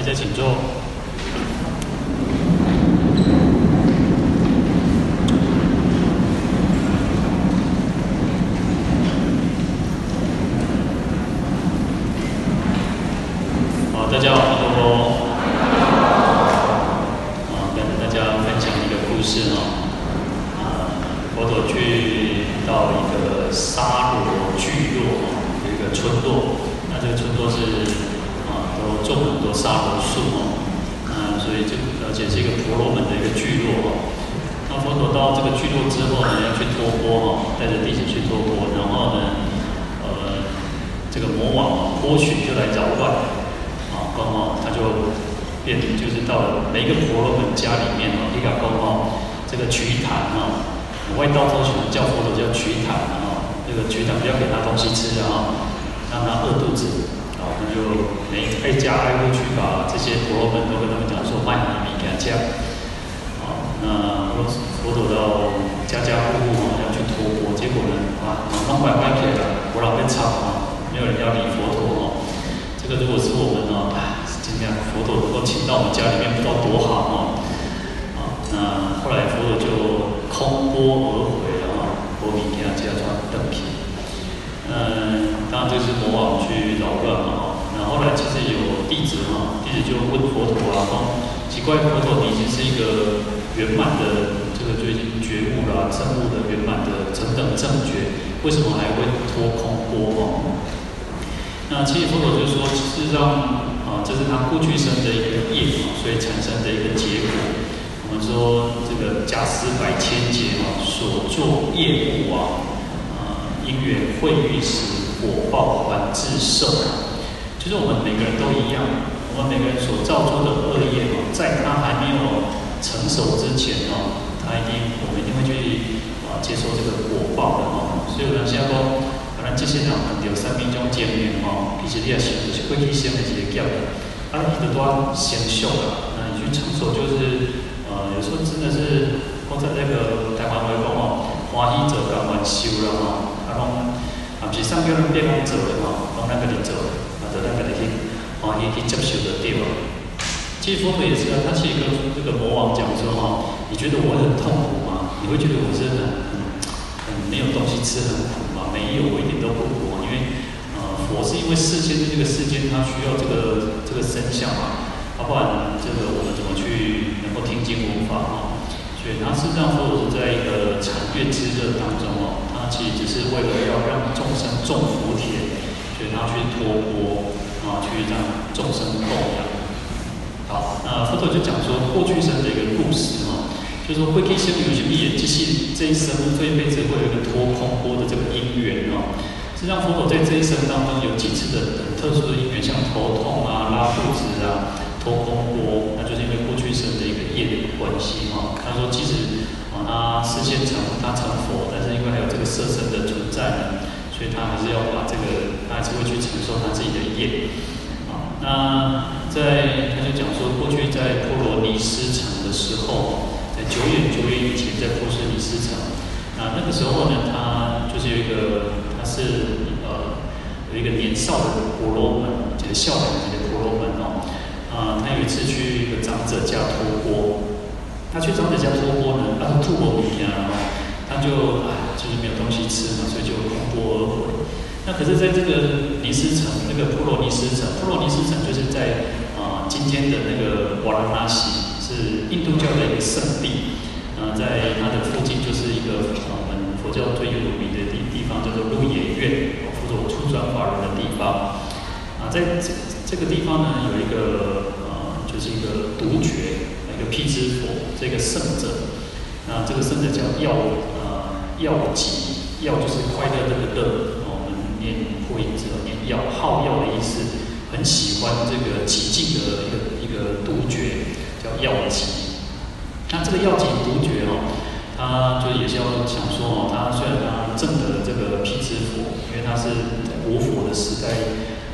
이제 저쪽 婆罗门的一个聚落哈、那佛陀到这个聚落之后呢，要去托钵哈、带着弟子去托钵，然后呢，呃，这个魔王啊，波旬就来扰乱，啊，刚好他就变就是到了每个婆罗门家里面啊，一个刚好这个瞿昙啊，外道都喜欢叫佛陀叫瞿昙啊，这个瞿昙不要给他东西吃啊，让他饿肚子。就连挨家挨户去把这些婆罗门都跟他们讲说卖米米给家，啊，那佛佛陀到家家户户啊要去托钵，结果呢，啊，弄坏卖去了，佛老被吵啊，没有人要理佛陀哦、这个如果是我们呢、啊，哎，今天佛陀能够请到我们家里面，不知道多好哦、啊，那后来佛陀就空钵而回了啊，钵米给家家传等品，嗯，当然这是魔王去捣乱嘛。后来其实有弟子哈，弟子就问佛陀啊，说奇怪，佛陀你已经是一个圆满的这个就已经觉悟啦、啊，证悟的圆满的成等正觉，为什么还会脱空波啊？那其实佛陀就说，事实上啊，这是他过去生的一个业嘛，所以产生的一个结果。我们说这个加十百千劫啊，所作业故啊，啊因缘会遇时，果报还自受。其实我们每个人都一样，我们每个人所造出的恶业哦，在他还没有成熟之前哦，他一定我们一定会去啊接受这个果报的哦。所以我们先讲，可能这些人我们有三分钟见面哦，其实你也是就是过去生的一个教育，啊，的多啊，那你去成熟就是呃，有时候真的是光在那个台湾来讲哦，欢喜者赶快修了哈，啊，讲啊，是上个人变工走的哦，讲那个人走的。大概的一些行业一些接受的地方，其实佛陀也是啊，他去跟这个魔王讲说哈，你觉得我很痛苦吗？你会觉得我是很很很没有东西吃，很苦吗？没有，我一点都不苦啊，因为呃佛是因为世间的这个世间它需要这个这个生相嘛，啊不然这个我们怎么去能够听经闻法啊？所以他是这样说，是在一个禅悦之日当中哦，他其实只是为了要让众生种福田。所以他去托钵啊，去让众生供养。好，那佛陀就讲说过去生的一个故事哈、啊，就是说会可以先有些一眼之，这一生这一辈子会有一个托空钵的这个因缘、啊。实际上佛陀在这一生当中有几次的很特殊的因缘，像头痛啊、拉肚子啊、托空钵，那就是因为过去生的一个业力关系哈、啊。他说即使啊他实现成他成佛，但是因为还有这个色身的存在呢。所以他还是要把这个，他还是会去承受他自己的业。啊，那在他就讲说，过去在波罗尼斯城的时候，在久远久远以前，在波斯尼斯城，那那个时候呢，他就是有一个，他是呃有一个年少的婆罗门，就是校长一的婆罗门哦。啊，他有一次去一个长者家托钵，他去长者家托钵呢，他后吐我米啊，他就哎。就没有东西吃嘛，所以就空腹而回。那可是，在这个尼斯城，那个普罗尼斯城，普罗尼斯城就是在啊、今天的那个瓦拉纳西，是印度教的一个圣地。啊、在它的附近就是一个我们佛教最有名的地地方，叫做鹿野苑，佛陀出转华人的地方。啊、在这这个地方呢，有一个呃，就是一个独觉，一个辟支佛，这个圣者。那、这个圣者叫药物。药剂，药就是快乐的个乐，我们念破音字，念药，好药的意思，很喜欢这个极静的一个一个杜绝，叫药剂。那这个药剂杜绝哦，他就也是要想说哦，他虽然他证得这个辟之佛，因为他是在国佛的时代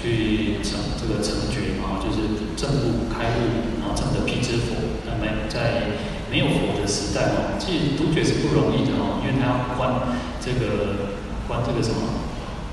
去成这个成觉嘛，就是正悟开悟，然后证得辟之佛，那么在。没有佛的时代哦，其实读觉是不容易的哦，因为他要观这个观这个什么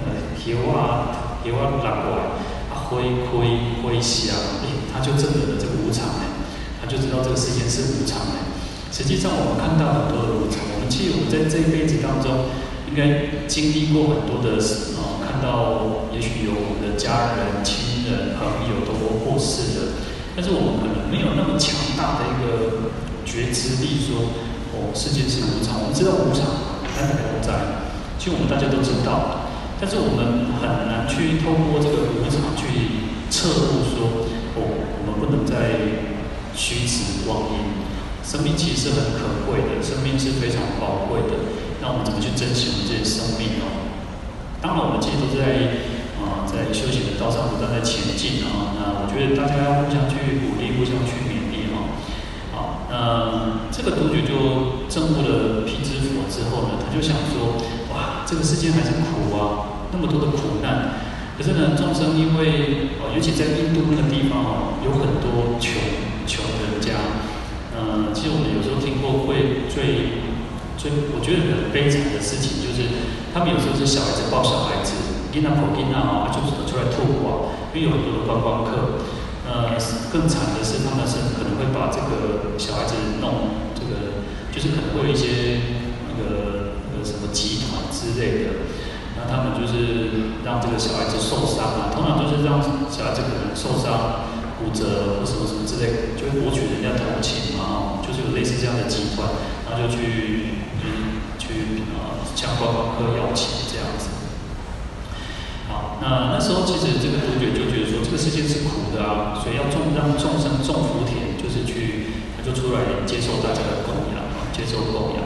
呃，叶铁叶啊难怪啊灰灰灰香，哎、欸，他就证得了这个无常哎，他就知道这个世间是无常哎。实际上我们看到很多的无常，我们其实我们在这一辈子当中应该经历过很多的呃，看到也许有我们的家人、亲人、朋友都过世了，但是我们可能没有那么强大的一个。觉知力，说哦，世界是无常，我们知道无常，但是不在。其实我们大家都知道，但是我们很难去透过这个无常去测悟说，哦，我们不能再虚掷光阴。生命其实是很可贵的，生命是非常宝贵的。那我们怎么去珍惜我们这些生命呢？当然，我们其实都在啊、呃，在修行的道上不断在前进啊。那我觉得大家要互相去鼓励，互相去。好，那这个独觉就证悟了辟支佛之后呢，他就想说。哇，这个世界还是苦啊，那么多的苦难。可是呢，众生因为哦，尤其在印度那个地方哦，有很多穷穷人家。嗯、其实我们有时候听过会最最，我觉得很悲惨的事情，就是他们有时候是小孩子抱小孩子，囡仔抱囡仔啊，就只能出来吐啊，因为有很多的观光客。呃，更惨的是，他们是可能会把这个小孩子弄这个，就是可能会有一些那个呃什么集团。之类的，那他们就是让这个小孩子受伤啊，通常都是让小孩子可能受伤、骨折或什么什么之类，就会博取人家同情嘛，就是有类似这样的集团，然后就去嗯去啊向观光客要钱这样子。好，那那时候其实这个独觉就觉得说，这个世界是苦的啊，所以要众让众生种福田，就是去他就出来接受大家的供养啊，接受供养。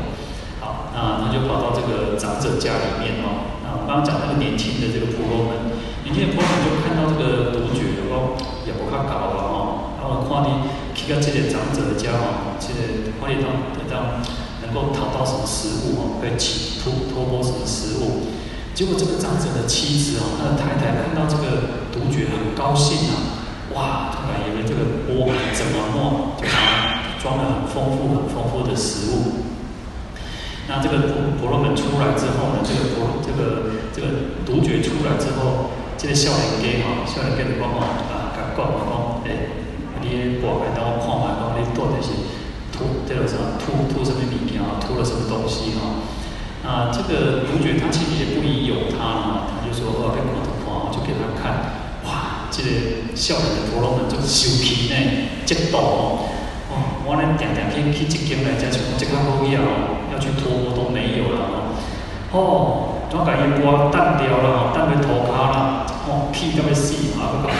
好，那，他就跑到这个长者家里面哦。那我刚刚讲那个年轻的这个婆罗门，年轻的婆罗门就看到这个独觉哦，也不怕搞了哦。然后看你去到这些长者的家哦，这个看你当当能够讨到什么食物哦，可以乞托托钵什么食物。结果这个长者的妻子哦，他的太太看到这个独觉很高兴啊，哇，突然以为这个钵怎么弄，就装了很丰富、很丰富的食物。那这个婆婆罗门出来之后呢，这个婆这个这个独觉出来之后，这个少年家哈，少年家就讲哦啊，甲讲嘛讲，诶，你过来当我看嘛，讲你到底是吐这个什么吐吐什么物件啊，吐了什么东西哈？啊，这个独觉他其实也不疑有他嘛，他就说哦，给看一看，就给他看，哇，这个少年的婆罗门就受气呢，激动哦。我呢，点点去去一间来，家像这个好以后要去拖都没有了哦。总感觉我淡掉了，淡被拖卡了，哦，气都要死嘛，不搞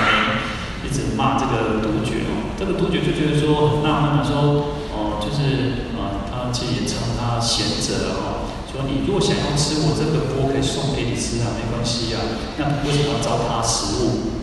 一直骂这个独觉哦。这个独觉就觉得说很纳闷，说哦，就是啊，他其实也称他贤者哦，说你如果想要吃我这个钵，可以送给你吃啊，没关系啊。那为什么要糟蹋食物？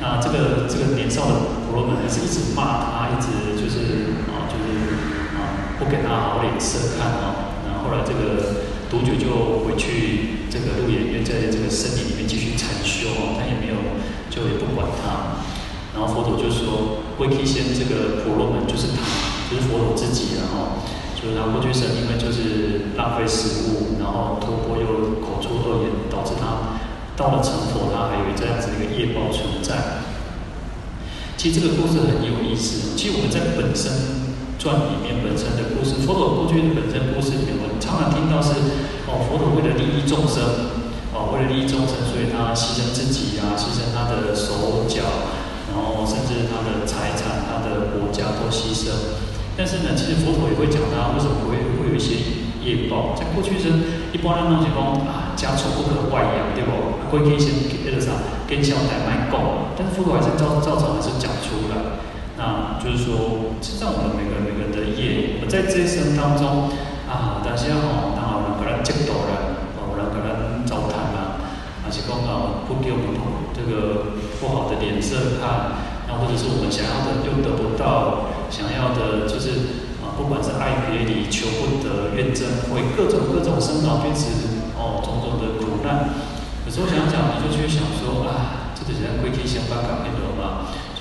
那这个这个年少的婆罗门还是一直骂他，一直就是啊，就是啊，不给他好脸色看哦。然后后来这个独觉就回去这个鹿野苑，在这个森林里面继续禅修哦，他也没有就也不管他。然后佛陀就说，慧期先这个婆罗门就是他，就是佛陀自己，然后就是他过去神因为就是浪费食物，然后托钵又口出恶言，导致他。到了成佛，他还有这样子一个业报存在。其实这个故事很有意思。其实我们在本身传里面本身的故事，佛陀过去的本身故事里面，我们常常听到是哦，佛陀为了利益众生，哦，为了利益众生，所以他牺牲自己啊，牺牲他的手脚，然后甚至他的财产、他的国家都牺牲。但是呢，其实佛陀也会讲他为什么会会有一些。业报在过去生，一般人拢是讲啊，家丑不可外扬，对不？过去生那个啥，跟小孩卖讲，但是佛陀还是照照常还是讲出来。那就是说，实际上我们每个每个人的业，我在这一生当中啊，但是要吼，然后人可能嫉妒了，哦，人可能糟蹋了，还是讲啊，不给我们这个不好的脸色看，那或者是我们想要的又得不到，想要的就是啊。不管是爱别离、求不得、怨憎会，各种各种生老病死，哦，种种的苦难。有时候想想，你就去想说啊，这个人归天相办改变了？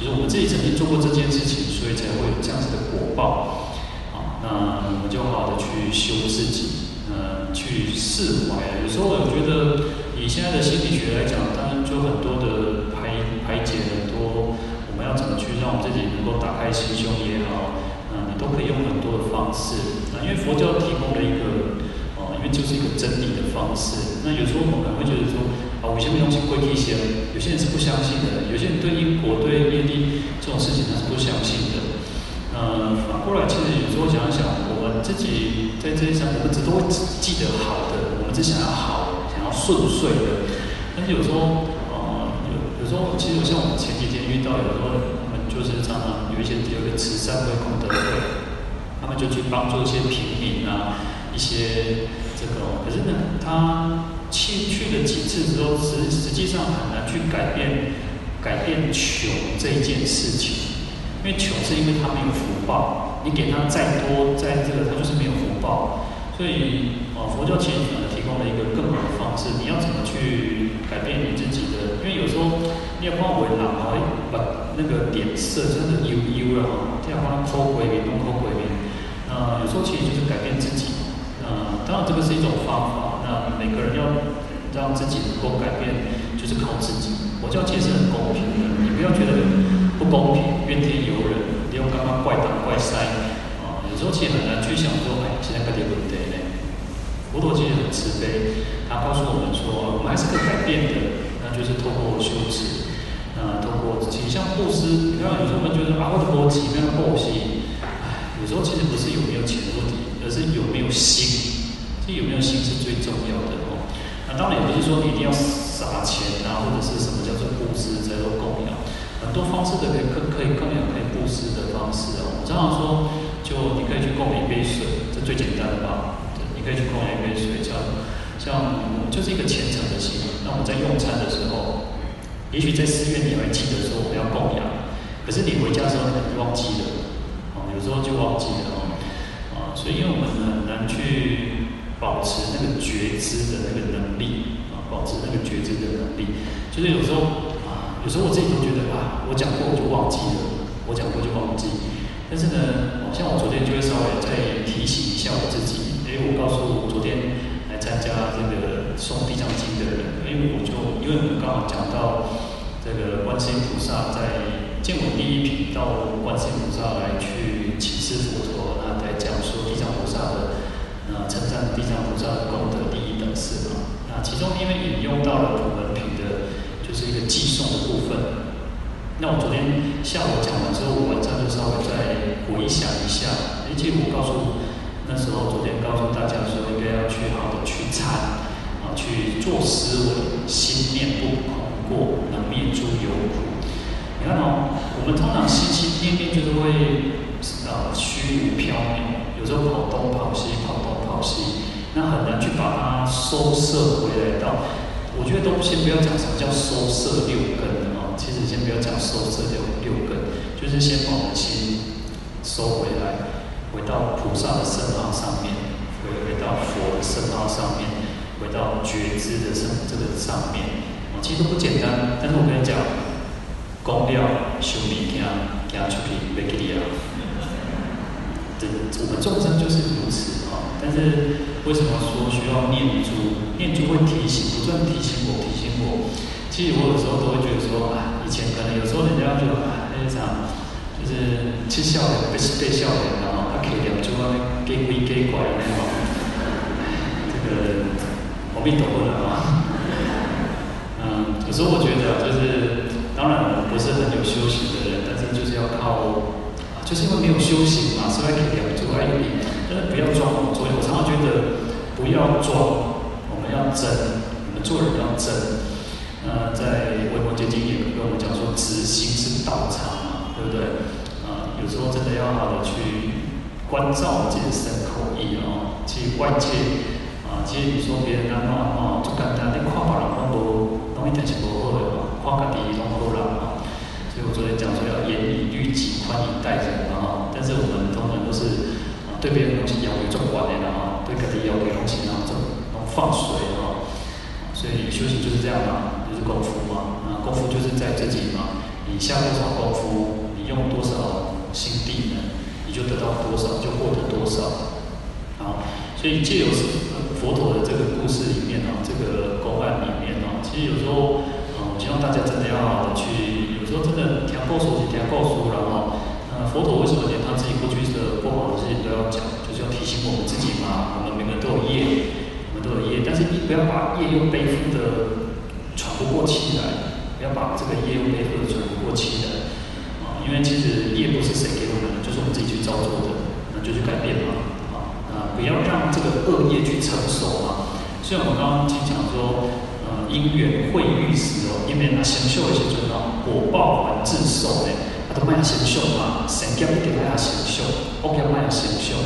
就是我们自己曾经做过这件事情，所以才会有这样子的果报。好，那我们就好好的去修自己，嗯，去释怀。有时候我觉得，以现在的心理学来讲，当然就很多的排排解很多，我们要怎么去让我们自己能够打开心胸也好，嗯，你都可以用很多的方式。那因为佛教提供了一个，哦，因为就是一个真理的方式。那有时候我们会觉得说，啊，有些东西归一些，有些人是不相信的，有些人对因果、对业力这种事情他是不相信的。嗯，反过来，其实有时候想一想，我们自己在这一生，我们只都会记得好的，我们只想要好的，想要顺遂的。但是有时候，呃有有时候，其实像我们前几天遇到，有时候我们就是常常有一些有一个慈善会、功德会，他们就去帮助一些平民啊，一些这个。可是呢，他去去了几次之后，实实际上很难去改变改变穷这一件事情，因为穷是因为他没有福报，你给他再多再这个，他就是没有福报。所以啊，佛教其实提供了一个更好的方式，你要怎么去改变你自己的？因为有时候你要帮为人啊，把那个点色真的悠悠了哈，这样帮他抠回面，弄抠回面。呃，有时候其实就是改变自己。呃，当然这个是一种方法。那每个人要让自己能够改变，就是靠自己。佛教其实很公平的，你不要觉得不公平，怨天尤人，你用刚刚怪东怪西。啊、有时候其实很难去想说，哎，现在该点问题呢？佛陀其实很慈悲，他告诉我们说，我们还是可以改变的。那就是透过修持，啊，透过其实像布施，你看有时候我们觉得啊，或者波奇那样布施，哎，有时候其实不是有没有钱的问题，而是有没有心，有没有心是最重要的哦。那当然也不是说你一定要撒钱啊，或者是什么叫做布施才做供养，很多方式的可以可可以供养，可以布施的方式哦。我常常说，就你可以去供养一杯水，这最简单的吧？你可以去供养一杯水，这样。像就是一个虔诚的心。那我们在用餐的时候，也许在寺院你还记得说我们要供养，可是你回家的时候可能忘记了，哦，有时候就忘记了哦，啊，所以因为我们很难去保持那个觉知的那个能力啊，保持那个觉知的能力，就是有时候啊，有时候我自己都觉得啊，我讲过我就忘记了，我讲过就忘记，但是呢，像我昨天就会稍微再提醒一下我自己，因为我告诉昨天来。参加这个诵地藏经的人，因为我就因为我们刚好讲到这个观世音菩萨在见闻第一品到观世音菩萨来去请示佛陀，他在讲说地藏菩萨的，称赞地藏菩萨功德第一等事嘛。那其中因为引用到了普门品的，就是一个寄送的部分。那我昨天下午讲完之后，我晚上就稍微再回想一下，而且我告诉。那时候，昨天告诉大家说，应该要去好的去参，啊，去做思维，心念不空过，能灭诸有苦。你看哦，我们通常心心念念就是会，呃，虚无缥缈，有时候跑东跑西，跑东西，那很难去把它收摄回来到。我觉得都先不要讲什么叫收摄六根啊，其实先不要讲收摄六六根，就是先把我们心收回来。回到菩萨的圣号上面，回回到佛的圣号上面，回到觉知的圣这个上面，其实都不简单。但是我跟你讲，讲了修明天，行出去没给你啊。这我们众生就是如此。但是为什么说需要念珠？念珠会提醒，不断提醒我，提醒我。其实我有时候都会觉得说，啊，以前可能有时候人家就啊，那一场就是吃笑脸，不是被笑脸的。可以两句话，给鬼给怪的嘛？这个我们懂了啊。嗯，有时候我觉得，就是当然我不是很有修行的人，但是就是要靠，就是因为没有修行嘛，所以可以两句话一点。但是不要装，所以我常常觉得不要装，我们要真，我们做人要真。呃，在《维摩詰经》也跟我们讲说，直心是道场嘛，对不对？啊、呃，有时候真的要好的去。关照自己的身口意哦，去关切啊，其实你说别人那么哦，就简单，你看别人拢无，拢一定是无好的嘛，看家己拢好啦啊。所以我昨天讲说要严以律己，宽以待人啊。但是我们通常都是啊，对别人东西要求做惯的啊，对家己要求东西那种那种放水啊。所以修行就是这样嘛，就是功夫嘛。啊，功夫就是在自己嘛，你下多少功夫，你用多少心地呢？你就得到多少，就获得多少，啊，所以借由佛陀的这个故事里面啊，这个公案里面啊，其实有时候啊，我希望大家真的要好好的去，有时候真的听不故事是听故事，然后，呃，佛陀为什么连他自己过去的不好的事情都要讲，就是要提醒我们自己嘛。我们每个人都有业，我们都有业，但是你不要把业又背负的喘不过气来，不要把这个业又背负的喘不过气来，啊，因为其实业不是谁给我们的，就是我们自己去造作的，那就去改变嘛，啊，啊，不要让这个恶业去成熟嘛。所以我们刚刚听讲说。呃因缘会遇时哦，因为那成熟的时阵哦，果报还自受呢，啊都卖成熟嘛，善业一定要成熟，恶业卖成熟，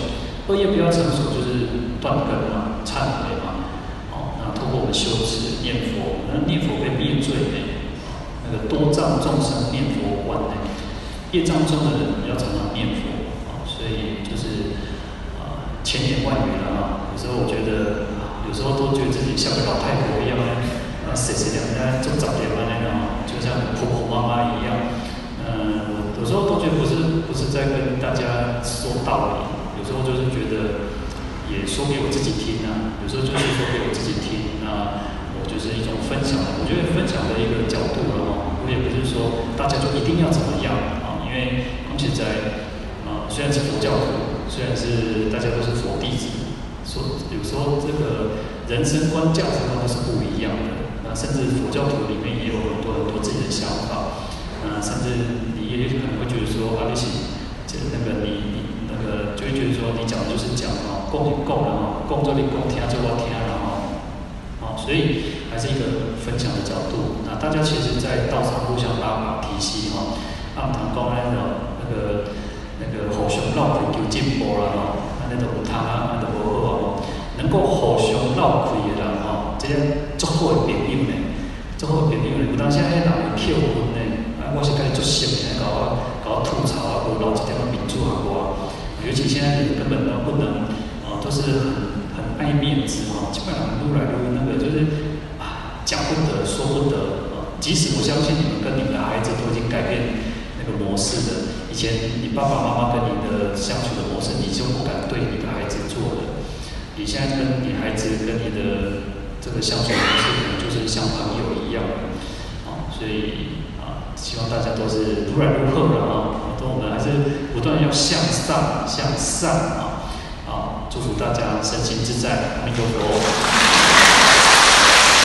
恶业不要成熟就是断根嘛，忏悔嘛，哦，那通过我们修持念佛，那念佛可以灭罪的，那个多障众生念佛观呢，业障重的人要常常念佛？啊，所以就是啊千言万语了啊，有时候我觉得，有时候都觉得自己像个老太婆一样呢。谢谢两家做早点嘛，那种就像婆婆妈妈一样。嗯，有时候都觉得不是不是在跟大家说道理，有时候就是觉得也说给我自己听啊。有时候就是说给我自己听，那我就是一种分享。我觉得分享的一个角度了哈，我也不是说大家就一定要怎么样啊，因为现在啊虽然是佛教徒，虽然是大家都是佛弟子，说有时候这个人生观、价值观都是不一样的。甚至佛教徒里面也有很多很多自己的想法，啊，甚至你也可能会觉得说，啊，你是这那个你你那个就会觉得说，你讲的就是讲哦，供就供了哦，供这里供，听就我听了哦，好，所以还是一个分享的角度。那大家其实，在道上互相拉拔提携哈，阿弥陀佛那个那个互相绕开就进步了哈，那都不贪啊，那都不好哦，能够互相绕开的人哈，这样。足好的朋友呢，足好的朋友呢，有当时迄人扣分呢，啊，我是跟伊做熟呢，搞我搞我吐槽啊，我老一点的民主啊，我，尤其现在人根本都不能，啊，都是很很爱面子啊，基本上越来越那个就是啊，讲不得，说不得啊。即使我相信你们跟你们的孩子都已经改变那个模式的，以前你爸爸妈妈跟你的相处的模式，你就不敢对你的孩子做的，你现在跟你孩子跟你的。这个相处模式可能就是像朋友一样，啊，所以啊，希望大家都是如来如鹤的啊，都我们还是不断要向上向上啊，啊，祝福大家身心自在，阿弥陀佛。